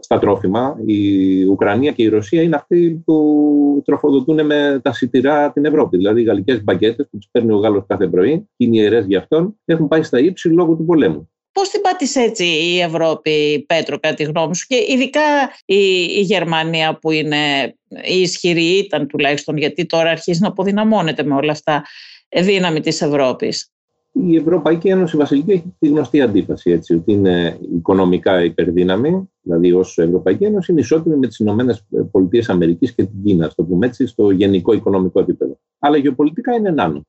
στα τρόφιμα, η Ουκρανία και η Ρωσία είναι αυτοί που τροφοδοτούν με τα σιτηρά την Ευρώπη. Δηλαδή, οι γαλλικές μπαγκέτες που του παίρνει ο Γάλλος κάθε πρωί, είναι ιερές για αυτόν, έχουν πάει στα ύψη λόγω του πολέμου. Πώς την πάτησε έτσι η Ευρώπη, Πέτρο, κατά τη γνώμη σου, και ειδικά η, η Γερμανία που είναι η ισχυρή, ήταν τουλάχιστον, γιατί τώρα αρχίζει να αποδυναμώνεται με όλα αυτά δύναμη της Ευρώπης η Ευρωπαϊκή Ένωση Βασιλική έχει τη γνωστή αντίφαση, έτσι, ότι είναι οικονομικά υπερδύναμη, δηλαδή ως Ευρωπαϊκή Ένωση, είναι ισότιμη με τις Ηνωμένες Πολιτείες Αμερικής και την Κίνα, στο πούμε έτσι, στο γενικό οικονομικό επίπεδο. Αλλά γεωπολιτικά είναι νάνο.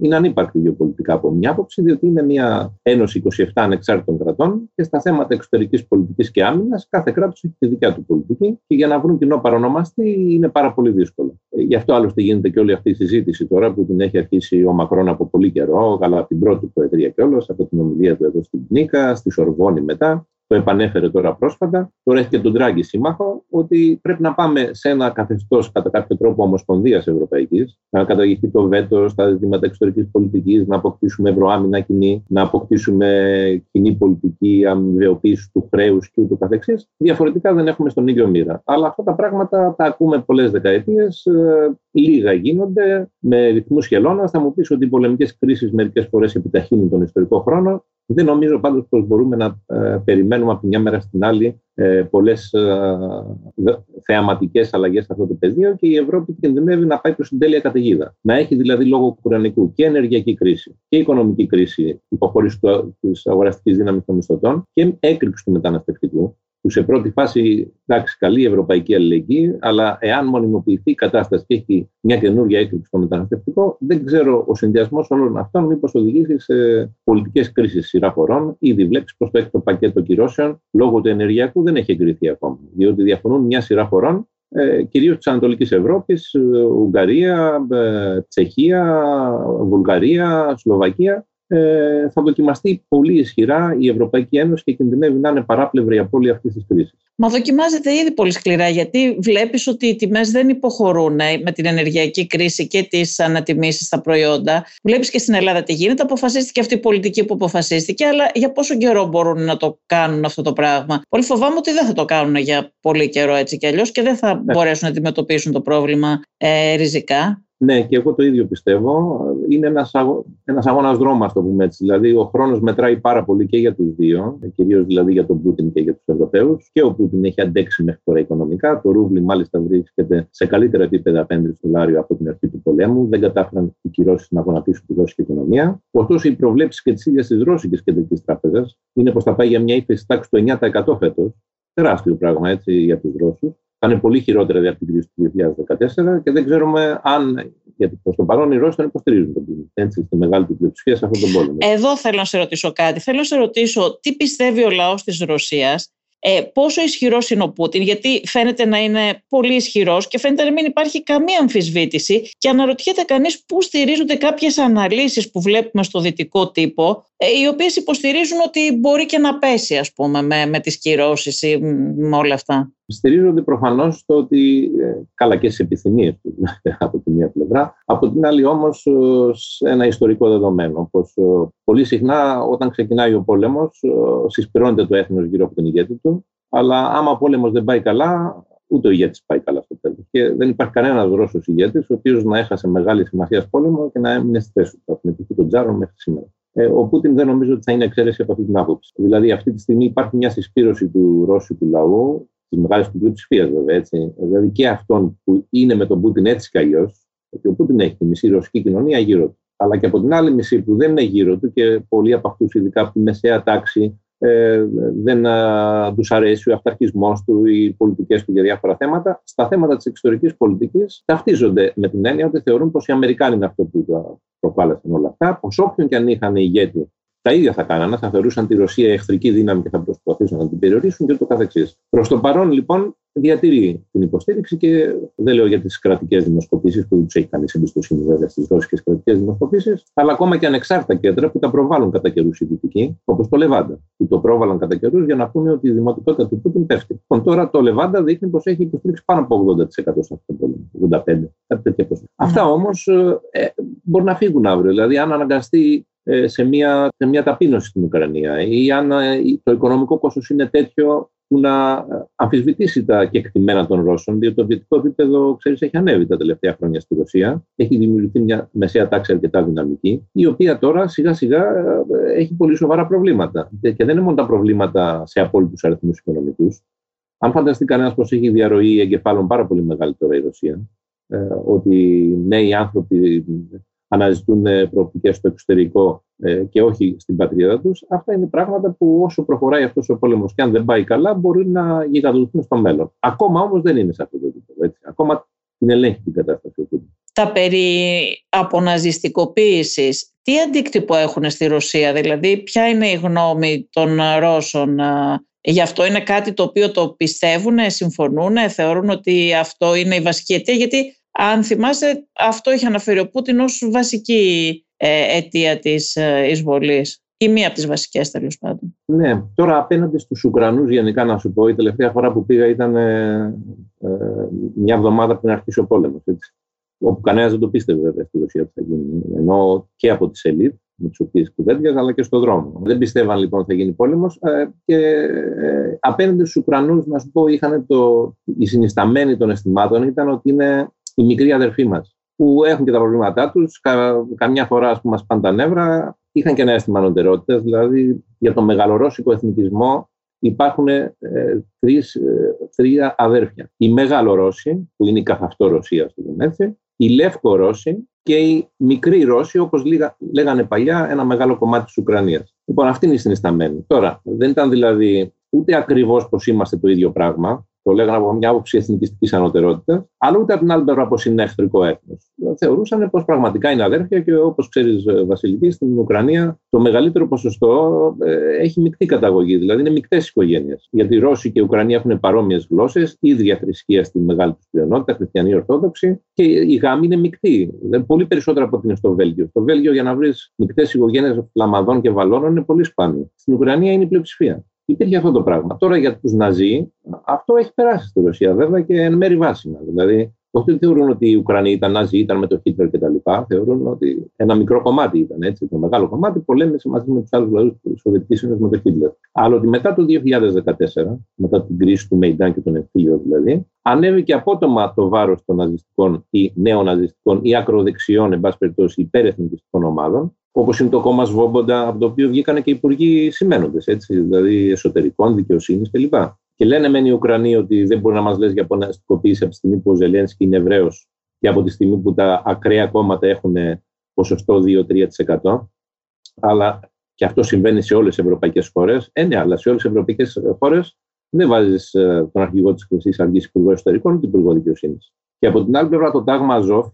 Είναι ανύπαρκτη γεωπολιτικά από μια άποψη, διότι είναι μια ένωση 27 ανεξάρτητων κρατών και στα θέματα εξωτερικής πολιτικής και άμυνας κάθε κράτος έχει τη δικιά του πολιτική και για να βρουν κοινό παρονομαστή είναι πάρα πολύ δύσκολο. Γι' αυτό άλλωστε γίνεται και όλη αυτή η συζήτηση τώρα που την έχει αρχίσει ο Μακρόν από πολύ καιρό, αλλά από την πρώτη προεδρία κιόλας, από την ομιλία του εδώ στην Νίκα, στη Σορβόνη μετά το επανέφερε τώρα πρόσφατα, τώρα έχει και τον Τράγκη σύμμαχο, ότι πρέπει να πάμε σε ένα καθεστώς κατά κάποιο τρόπο ομοσπονδίας Ευρωπαϊκής, να καταργηθεί το βέτο στα ζητήματα εξωτερικής πολιτικής, να αποκτήσουμε ευρωάμυνα κοινή, να αποκτήσουμε κοινή πολιτική αμοιβαιοποίηση του χρέους και ούτω καθεξής. Διαφορετικά δεν έχουμε στον ίδιο μοίρα. Αλλά αυτά τα πράγματα τα ακούμε πολλές δεκαετίες, ε, λίγα γίνονται με ρυθμούς χελώνα. Θα μου πεις ότι οι πολεμικές κρίσεις μερικές φορές επιταχύνουν τον ιστορικό χρόνο. Δεν νομίζω πάντως πως μπορούμε να ε, περιμένουμε από μια μέρα στην άλλη ε, πολλές ε, θεαματικές αλλαγές σε αυτό το πεδίο και η Ευρώπη κινδυνεύει να πάει προς την τέλεια καταιγίδα. Να έχει δηλαδή λόγω κουρανικού και ενεργειακή κρίση και οικονομική κρίση, υποχώρησης της αγοραστικής δύναμης των μισθωτών και έκρηξη του μεταναστευτικού που σε πρώτη φάση, εντάξει, καλή ευρωπαϊκή αλληλεγγύη, αλλά εάν μονιμοποιηθεί η κατάσταση και έχει μια καινούργια έκρηξη στο μεταναστευτικό, δεν ξέρω ο συνδυασμός όλων αυτών μήπως οδηγήσει σε πολιτικές κρίσεις σειρά χωρών. Ήδη βλέπεις πως το έκτο πακέτο κυρώσεων λόγω του ενεργειακού δεν έχει εγκριθεί ακόμα. Διότι διαφωνούν μια σειρά χωρών ε, κυρίως της Ανατολικής Ευρώπης, ε, Ουγγαρία, ε, Τσεχία, Βουλγαρία, Σλοβακία, ε, θα δοκιμαστεί πολύ ισχυρά η Ευρωπαϊκή Ένωση και κινδυνεύει να είναι παράπλευρη απώλεια αυτή τη κρίση. Μα δοκιμάζεται ήδη πολύ σκληρά, γιατί βλέπεις ότι οι τιμές δεν υποχωρούν ε, με την ενεργειακή κρίση και τις ανατιμήσεις στα προϊόντα. Βλέπεις και στην Ελλάδα τι γίνεται. Αποφασίστηκε αυτή η πολιτική που αποφασίστηκε, αλλά για πόσο καιρό μπορούν να το κάνουν αυτό το πράγμα. Πολύ φοβάμαι ότι δεν θα το κάνουν για πολύ καιρό έτσι κι αλλιώς και δεν θα ναι. μπορέσουν να αντιμετωπίσουν το πρόβλημα ε, ριζικά. Ναι, και εγώ το ίδιο πιστεύω. Είναι ένας, αγώ... ένας αγώνας δρόμου, το πούμε έτσι. Δηλαδή, ο χρόνος μετράει πάρα πολύ και για τους δύο, κυρίως δηλαδή για τον Πούτιν και για τους Ευρωπαίους. Και ο Πούτιν έχει αντέξει μέχρι τώρα οικονομικά. Το ρούβλι μάλιστα βρίσκεται σε καλύτερα επίπεδα απέναντι στο δολάριο από την αρχή του πολέμου. Δεν κατάφεραν οι κυρώσεις να γονατίσουν τη ρώσικη οικονομία. Ωστόσο, οι προβλέψεις και τη ίδια της Ρώσικης Κεντρικής Τράπεζας είναι πως θα πάει για μια ύφεση τάξης του 9% φέτος. Τεράστιο πράγμα έτσι για τους Ρώσους θα είναι πολύ χειρότερα από την κρίση του 2014 και δεν ξέρουμε αν. Γιατί προς το παρόν οι Ρώσοι τον υποστηρίζουν τον Πούτιν. Έτσι, στη μεγάλη του πλειοψηφία σε αυτόν τον πόλεμο. Εδώ θέλω να σε ρωτήσω κάτι. Θέλω να σε ρωτήσω τι πιστεύει ο λαός της Ρωσίας ε, πόσο ισχυρός είναι ο Πούτιν, γιατί φαίνεται να είναι πολύ ισχυρός και φαίνεται να μην υπάρχει καμία αμφισβήτηση. Και αναρωτιέται κανείς πού στηρίζονται κάποιες αναλύσεις που βλέπουμε στο δυτικό τύπο, ε, οι οποίες υποστηρίζουν ότι μπορεί και να πέσει, ας πούμε, με, με τις κυρώσεις ή με όλα αυτά. Στηρίζονται προφανώς στο ότι. Ε, καλά και στι επιθυμίες του από τη μία πλευρά. Από την άλλη, όμως, σε ένα ιστορικό δεδομένο. Πως πολύ συχνά, όταν ξεκινάει ο πόλεμος, συσπηρώνεται το έθνος γύρω από τον ηγέτη του. Αλλά άμα ο πόλεμος δεν πάει καλά, ούτε ο ηγέτης πάει καλά στο τέλος. Και δεν υπάρχει κανένας Ρώσος ηγέτης, ο οποίος να έχασε μεγάλη σημασία πόλεμο και να έμεινε στη θέση του. Θα τον Τζάρο μέχρι σήμερα. Ε, ο Πούτιν δεν νομίζω ότι θα είναι εξαίρεση από αυτή την άποψη. Δηλαδή, αυτή τη στιγμή υπάρχει μια συσπήρωση του Ρώσικου λαού, της μεγάλης του πλειοψηφίας βέβαια. Έτσι. Δηλαδή και αυτών που είναι με τον Πούτιν έτσι κι αλλιώς, γιατί ο Πούτιν έχει τη μισή ρωσική κοινωνία γύρω του. Αλλά και από την άλλη μισή που δεν είναι γύρω του και πολλοί από αυτούς, ειδικά από τη μεσαία τάξη, ε, δεν τους αρέσει ο αυταρχισμός του, οι πολιτικές του για διάφορα θέματα. Στα θέματα της εξωτερικής πολιτικής ταυτίζονται με την έννοια ότι θεωρούν πως οι Αμερικάνοι είναι αυτό που προκάλεσαν όλα αυτά, πως όποιον και αν είχαν ηγέτη τα ίδια θα κάνανε, θα θεωρούσαν τη Ρωσία εχθρική δύναμη και θα προσπαθήσουν να την περιορίσουν και ούτω καθεξής. Προς το παρόν, λοιπόν, διατηρεί την υποστήριξη και δεν λέω για τις κρατικές δημοσκοπήσεις που δεν τους έχει κανεί εμπιστοσύνη βέβαια στις ρώσικες κρατικές δημοσκοπήσεις, αλλά ακόμα και ανεξάρτητα κέντρα που τα προβάλλουν κατά καιρούς οι δυτικοί, όπως το Λεβάντα, που το πρόβαλαν κατά καιρούς για να πούνε ότι η δημοτικότητα του Πούτιν πέφτει. Λοιπόν, τώρα το Λεβάντα δείχνει πως έχει υποστήριξει πάνω από 80% σε αυτό το πρόβλημα. 85%. Κάτι τέτοια Αυτά όμως ε, ε, μπορεί να φύγουν αύριο. Δηλαδή, αν αναγκαστεί ε, σε μια, σε μια ταπείνωση στην Ουκρανία ή αν ε, το οικονομικό κόστος είναι τέτοιο που να ε, αμφισβητήσει τα κεκτημένα των Ρώσων, διότι το βιωτικό επίπεδο, ξέρεις, έχει ανέβει τα τελευταία χρόνια στη Ρωσία. Έχει δημιουργηθεί μια μεσαία τάξη αρκετά δυναμική, η οποία τώρα σιγά σιγά έχει πολύ σοβαρά προβλήματα. Και δεν είναι μόνο τα προβλήματα σε απόλυτους αριθμούς οικονομικούς. Αν φανταστεί κανένας πως έχει διαρροή εγκεφάλων πάρα πολύ μεγάλη τώρα η Ρωσία, ότι νέοι άνθρωποι αναζητούν ε, προοπτικές στο εξωτερικό ε, και όχι στην πατρίδα τους. Αυτά είναι πράγματα που όσο προχωράει αυτός ο πόλεμος και αν δεν πάει καλά, μπορεί να γιγαντωθούν στο μέλλον. Ακόμα όμως δεν είναι σε αυτό το επίπεδο. Ακόμα την ελέγχει την κατάσταση. Τα περί αποναζιστικοποίησης, τι αντίκτυπο έχουν στη Ρωσία, δηλαδή ποια είναι η γνώμη των Ρώσων ε, Γι' αυτό είναι κάτι το οποίο το πιστεύουν, συμφωνούν, θεωρούν ότι αυτό είναι η βασική αιτία, γιατί αν θυμάστε, αυτό είχε αναφέρει ο Πούτιν ως βασική ε, αιτία της ε, εισβολής ή μία από τις βασικές τέλος πάντων. Ναι, τώρα απέναντι στους Ουκρανούς γενικά να σου πω, η τελευταία φορά που πήγα ήταν ε, μια εβδομάδα πριν αρχίσει ο πόλεμος. Έτσι. Όπου κανένας δεν το πίστευε βέβαια στη Ρωσία ότι θα γίνει. Ενώ και από τις ελίτ με τις οποίες κουβέντιαζα, αλλά και στον δρόμο. Δεν πιστεύαν λοιπόν ότι θα γίνει πόλεμος. και απέναντι στους Ουκρανούς, να σου πω, είχαν το, η συνισταμένη των αισθημάτων ήταν ότι είναι οι μικροί αδερφοί μας, που έχουν και τα προβλήματά τους. Κα, καμιά φορά, ας πούμε, μας πάνε τα νεύρα. Είχαν και ένα αίσθημα ανωτερότητας, δηλαδή για τον μεγαλορώσικο εθνικισμό υπάρχουν ε, τρεις, ε, τρία αδέρφια. Οι Μεγαλορώσοι, που είναι η καθαυτό Ρωσία στο έτσι, οι Λεύκο-Ρώσοι και οι μικροί Ρώσοι, όπως λέγανε παλιά, ένα μεγάλο κομμάτι της Ουκρανίας. Λοιπόν, αυτή είναι η συνισταμένη. Τώρα, δεν ήταν δηλαδή ούτε ακριβώς πως είμαστε το ίδιο πράγμα, το λέγανε από μια άποψη εθνικιστικής ανωτερότητας, αλλά ούτε από την άλλη πλευρά πως είναι εχθρικό έθνος. Θεωρούσαν πως πραγματικά είναι αδέρφια και όπως ξέρεις, Βασιλική, στην Ουκρανία το μεγαλύτερο ποσοστό ε, έχει μεικτή καταγωγή, δηλαδή είναι μεικτές οικογένειες. Γιατί οι Ρώσοι και οι Ουκρανοί έχουν παρόμοιες γλώσσες, ίδια θρησκεία στη μεγάλη τους πλειονότητα, χριστιανοί Ορθόδοξοι, και η γάμη είναι μεικτή. Δηλαδή, πολύ περισσότερο από ότι είναι στο Βέλγιο. Στο Βέλγιο, για να βρεις μεικτές οικογένειες Φλαμαδών και Βαλώνων είναι πολύ σπάνιο. Στην Ουκρανία είναι η πλειοψηφία. Υπήρχε αυτό το πράγμα. Τώρα για τους Ναζί, αυτό έχει περάσει στη Ρωσία βέβαια και εν μέρη βάσιμα. Δηλαδή, όχι ότι θεωρούν ότι οι Ουκρανοί ήταν Ναζί, ήταν με το Χίτλερ κτλ. Θεωρούν ότι ένα μικρό κομμάτι ήταν έτσι. Το μεγάλο κομμάτι πολέμησε μαζί με τους άλλους λαούς τη Σοβιετικής Ένωσης με το Χίτλερ. Αλλά ότι μετά το 2014, μετά την κρίση του Μεϊντάν και τον εμφύλιο δηλαδή, ανέβηκε απότομα το βάρος των ναζιστικών ή νεοναζιστικών ή ακροδεξιών, εν πάση περιπτώσει, υπερεθνικιστικών ομάδων, όπως είναι το κόμμα Σβόμποντα, από το οποίο βγήκαν και υπουργοί σημαίνοντες, δηλαδή εσωτερικών, δικαιοσύνης κλπ. Και λένε μεν οι Ουκρανοί ότι δεν μπορεί να μας λες για ποναστικοποίηση από τη στιγμή που ο Ζελένσκι είναι Εβραίο και από τη στιγμή που τα ακραία κόμματα έχουν ποσοστό 2-3%. Αλλά και αυτό συμβαίνει σε όλες τις ευρωπαϊκές χώρες. Ε, ναι, αλλά σε όλες τις ευρωπαϊκές χώρες δεν βάζεις ε, τον αρχηγό της Χρυσής Αυγής Υπουργό Εσωτερικών ούτε Υπουργό Δικαιοσύνης. Και από την άλλη πλευρά, το τάγμα Αζόφ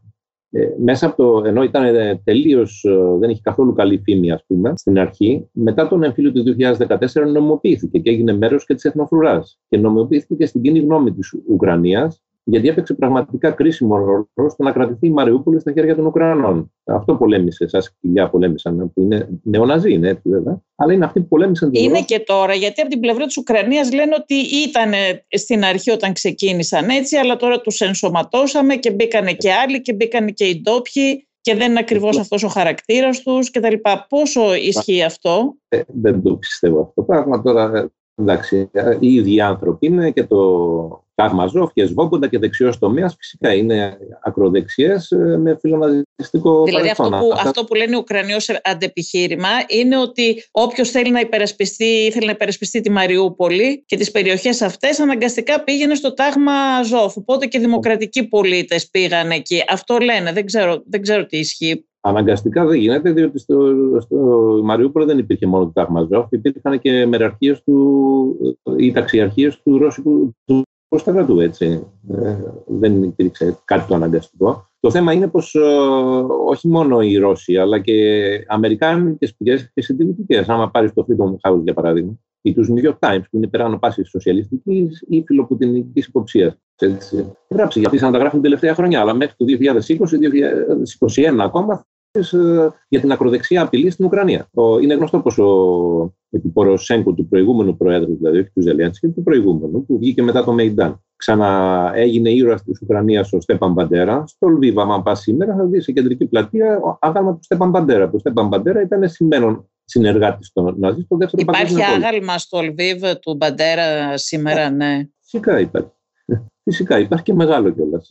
ε, μέσα από το, ενώ ήταν ε, τελείως, ε, δεν είχε καθόλου καλή φήμη, ας πούμε, στην αρχή, μετά τον εμφύλιο του 2014 νομιμοποιήθηκε και έγινε μέρος και της Εθνοφρουράς. Και νομιμοποιήθηκε και στην κοινή γνώμη της Ουκρανίας, γιατί έπαιξε πραγματικά κρίσιμο ρόλο στο να κρατηθεί η Μαριούπολη στα χέρια των Ουκρανών. Αυτό πολέμησε, σαν σκυλιά πολέμησαν, που είναι νεοναζί, είναι έτσι βέβαια. Αλλά είναι αυτοί που πολέμησαν. Είναι και τώρα, γιατί από την πλευρά της Ουκρανίας λένε ότι ήταν στην αρχή όταν ξεκίνησαν έτσι, αλλά τώρα τους ενσωματώσαμε και μπήκανε και άλλοι και μπήκανε και οι ντόπιοι και δεν είναι ακριβώς αυτό ο χαρακτήρας τους κτλ. Πόσο ισχύει αυτό; Ε, δεν το πιστεύω αυτό. Πράγμα τώρα ε, Εντάξει, οι ίδιοι άνθρωποι είναι και το Καρμαζόφ και Σβόμποντα και δεξιός τομέας φυσικά είναι ακροδεξιές ε, με φιλοναζιστικό Δηλαδή αυτό που, αυτό που λένε οι Ουκρανοί ως αντεπιχείρημα είναι ότι όποιος θέλει να υπερασπιστεί, ήθελε να υπερασπιστεί τη Μαριούπολη και τις περιοχές αυτές, αναγκαστικά πήγαινε στο τάγμα Αζόφ. Οπότε και δημοκρατικοί πολίτες πήγαν εκεί. Αυτό λένε. Δεν ξέρω, δεν ξέρω τι ισχύει. Αναγκαστικά δεν γίνεται, διότι στο, στο Μαριούπολο δεν υπήρχε μόνο το Τάγμα Ζόφ, υπήρχαν και μεραρχίες του, ή ταξιαρχίες του Ρώσικου του στρατού, έτσι; Ε, δεν υπήρξε κάτι το αναγκαστικό. Το θέμα είναι πως ε, όχι μόνο οι Ρώσοι, αλλά και αμερικάνικες πηγές και συντηρητικές. Άμα πάρεις το Freedom House, για παράδειγμα, ή τους New York Times, που είναι πέραν πάσης σοσιαλιστικής ή φιλοπουτινική υποψίας. Γράψει γιατί σαν τα γράφουν την τελευταία χρονιά, αλλά μέχρι το 2020-2021 ακόμα ε, για την ακροδεξιά απειλή στην Ουκρανία. Είναι γνωστό πως ο Ποροσέγκο του προηγούμενου Προέδρου, δηλαδή όχι του Ζελένσκι, του προηγούμενου, που βγήκε μετά το Μεϊντάν. Ξαναέγινε ήρωας της Ουκρανίας ο Στέπαν Μπαντέρα. Στο Λβίβα, αν πας σήμερα, θα δεις σε κεντρική πλατεία άγαλμα του Στέπαν Μπαντέρα. Ο Στέπαν Μπαντέρα ήταν σημαίνον συνεργάτης των Ναζί στο δεύτερο Υπάρχει άγαλμα στο Λβίβ του Μπαντέρα σήμερα, ναι. Φυσικά υπάρχει. Φυσικά υπάρχει και μεγάλο κιόλας.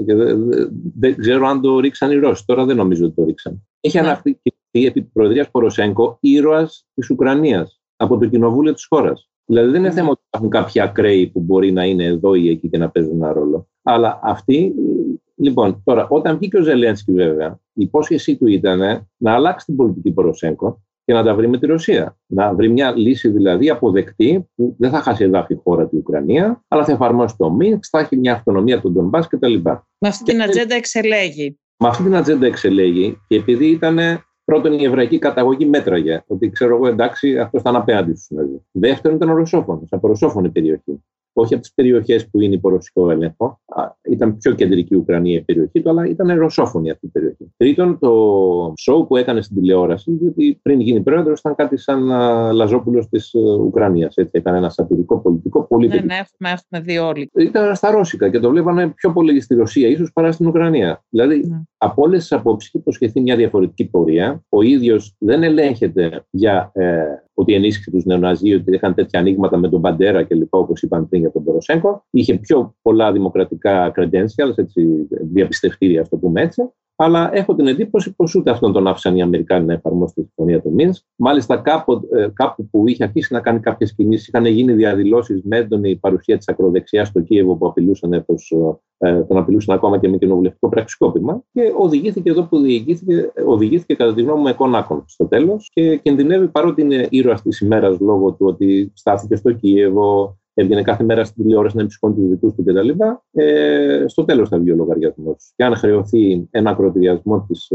Δεν, ξέρω αν το ρίξαν οι Ρώσοι. Τώρα δεν νομίζω ότι το ρίξαν. Έχει ναι. αναρτηθεί επί Προεδρίας Ποροσέγκο ήρωας της Ουκρανίας από το κοινοβούλιο της χώρας. Δηλαδή δεν είναι ναι. θέμα ότι υπάρχουν κάποιοι ακραίοι που μπορεί να είναι εδώ ή εκεί και να παίζουν ένα ρόλο. Αλλά αυτοί. Λοιπόν, τώρα, όταν βγήκε ο Ζελένσκι, βέβαια, η υπόσχεσή του ήταν να αλλάξει την πολιτική Ποροσέγκο και να τα βρει με τη Ρωσία. Να βρει μια λύση δηλαδή αποδεκτή που δεν θα χάσει εδάφη χώρα την Ουκρανία, αλλά θα εφαρμόσει το Μίνσκ, θα έχει μια αυτονομία του Ντομπά κτλ. Με αυτή την ατζέντα εξελέγει. Με αυτή την ατζέντα εξελέγει και επειδή ήταν πρώτον η εβραϊκή καταγωγή μέτραγε, ότι ξέρω εγώ εντάξει αυτός ήταν απέναντι στου δηλαδή. Δεύτερον ήταν ο Ρωσόφωνος, από ρωσόφωνη περιοχή όχι από τις περιοχές που είναι υπό ρωσικό έλεγχο. Ήταν πιο κεντρική η Ουκρανία η περιοχή του, αλλά ήταν ρωσόφωνη αυτή η περιοχή. Τρίτον, το σοου που έκανε στην τηλεόραση, διότι πριν γίνει πρόεδρος ήταν κάτι σαν Λαζόπουλος της ε, Ουκρανίας. Ήταν ένα σατυρικό πολιτικό πολύ Ναι, ναι, έχουμε, έχουμε δει όλοι. Ήταν στα Ρώσικα και το βλέπανε πιο πολύ στη Ρωσία, ίσως παρά στην Ουκρανία. Δηλαδή, ναι. Από όλες τις απόψεις έχει υποσχεθεί μια διαφορετική πορεία. Ο ίδιος δεν ελέγχεται για ε, ότι ενίσχυσε τους νεοναζί, ότι είχαν τέτοια ανοίγματα με τον Παντέρα και λοιπά, όπως είπαν πριν για τον Ποροσέγκο. Είχε πιο πολλά δημοκρατικά credentials, έτσι, διαπιστευτήρια, ας το πούμε έτσι. Αλλά έχω την εντύπωση πως ούτε αυτόν τον άφησαν οι Αμερικάνοι να εφαρμόσουν τη συμφωνία του Μίνσκ. Μάλιστα, κάπου, ε, κάπου που είχε αρχίσει να κάνει κάποιες κινήσεις, είχαν γίνει διαδηλώσεις με έντονη παρουσία της ακροδεξιάς στο Κίεβο που απειλούσαν πως, ε, τον απειλούσαν ακόμα και με κοινοβουλευτικό πραξικόπημα. Και οδηγήθηκε εδώ που οδηγήθηκε, οδηγήθηκε κατά τη γνώμη μου εκονάκων στο τέλος και κινδυνεύει παρότι είναι ήρωας της ημέρας λόγω του ότι στάθηκε στο Κίεβο, έβγαινε κάθε μέρα στην τηλεόραση να ψυχώνει τους δικούς του κτλ. Ε, στο τέλος θα βγει ο λογαριασμός. Και αν χρεωθεί ένα ακροτηριασμό της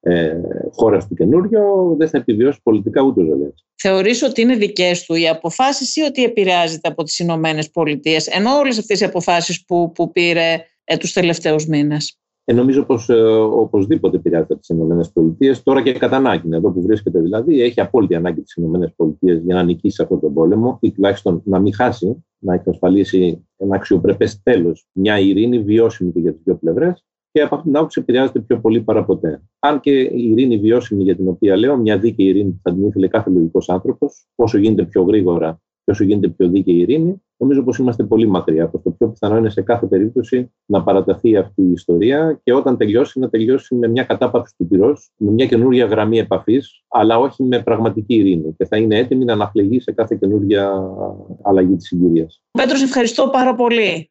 ε, ε χώρας του καινούριο, δεν θα επιβιώσει πολιτικά ούτε ο Ζελένσκι. Θεωρείς ότι είναι δικές του οι αποφάσεις ή ότι επηρεάζεται από τις Ηνωμένες Πολιτείες, ενώ όλες αυτές οι αποφάσεις που, που πήρε ε, τους τελευταίους μήνες; Ε, νομίζω πως ε, οπωσδήποτε επηρεάζεται από τις ΗΠΑ. Τώρα και κατά ανάγκη, εδώ που βρίσκεται δηλαδή, έχει απόλυτη ανάγκη τις ΗΠΑ για να νικήσει αυτόν τον πόλεμο ή τουλάχιστον να μην χάσει, να εξασφαλίσει ένα αξιοπρεπές τέλος, μια ειρήνη βιώσιμη και για τις δύο πλευρές. Και από αυτήν την άποψη επηρεάζεται πιο πολύ παρά ποτέ. Αν και η ειρήνη βιώσιμη για την οποία λέω, μια δίκαιη ειρήνη που θα την ήθελε κάθε λογικός άνθρωπος, όσο γίνεται πιο γρήγορα και όσο γίνεται πιο δίκαιη ειρήνη, νομίζω πως είμαστε πολύ μακριά. Πως το πιο πιθανό είναι σε κάθε περίπτωση να παραταθεί αυτή η ιστορία και όταν τελειώσει να τελειώσει με μια κατάπαυση του πυρός, με μια καινούργια γραμμή επαφής, αλλά όχι με πραγματική ειρήνη και θα είναι έτοιμη να αναφλεγεί σε κάθε καινούργια αλλαγή της συγκυρίας. Πέτρος, ευχαριστώ πάρα πολύ.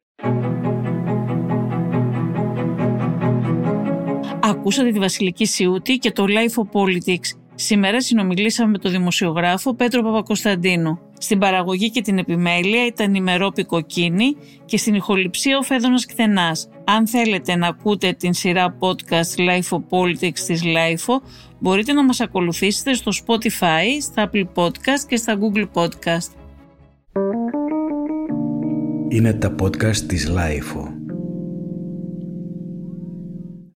Ακούσατε τη Βασιλική Σιούτη και το Life of Politics. Σήμερα συνομιλήσαμε με τον δημοσιογράφο Πέτρο Παπακοσταντίνου. Στην παραγωγή και την επιμέλεια ήταν η Μερόπη Κοκκίνη και στην ηχοληψία ο Φέδωνας Κθενάς. Αν θέλετε να ακούτε την σειρά podcast Life of Politics της Life μπορείτε να μας ακολουθήσετε στο Spotify, στα Apple Podcast και στα Google Podcast. Είναι τα podcast της Life